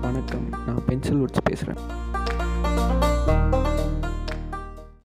வணக்கம். நான் பென்சில் வச்சு பேசுகிறேன்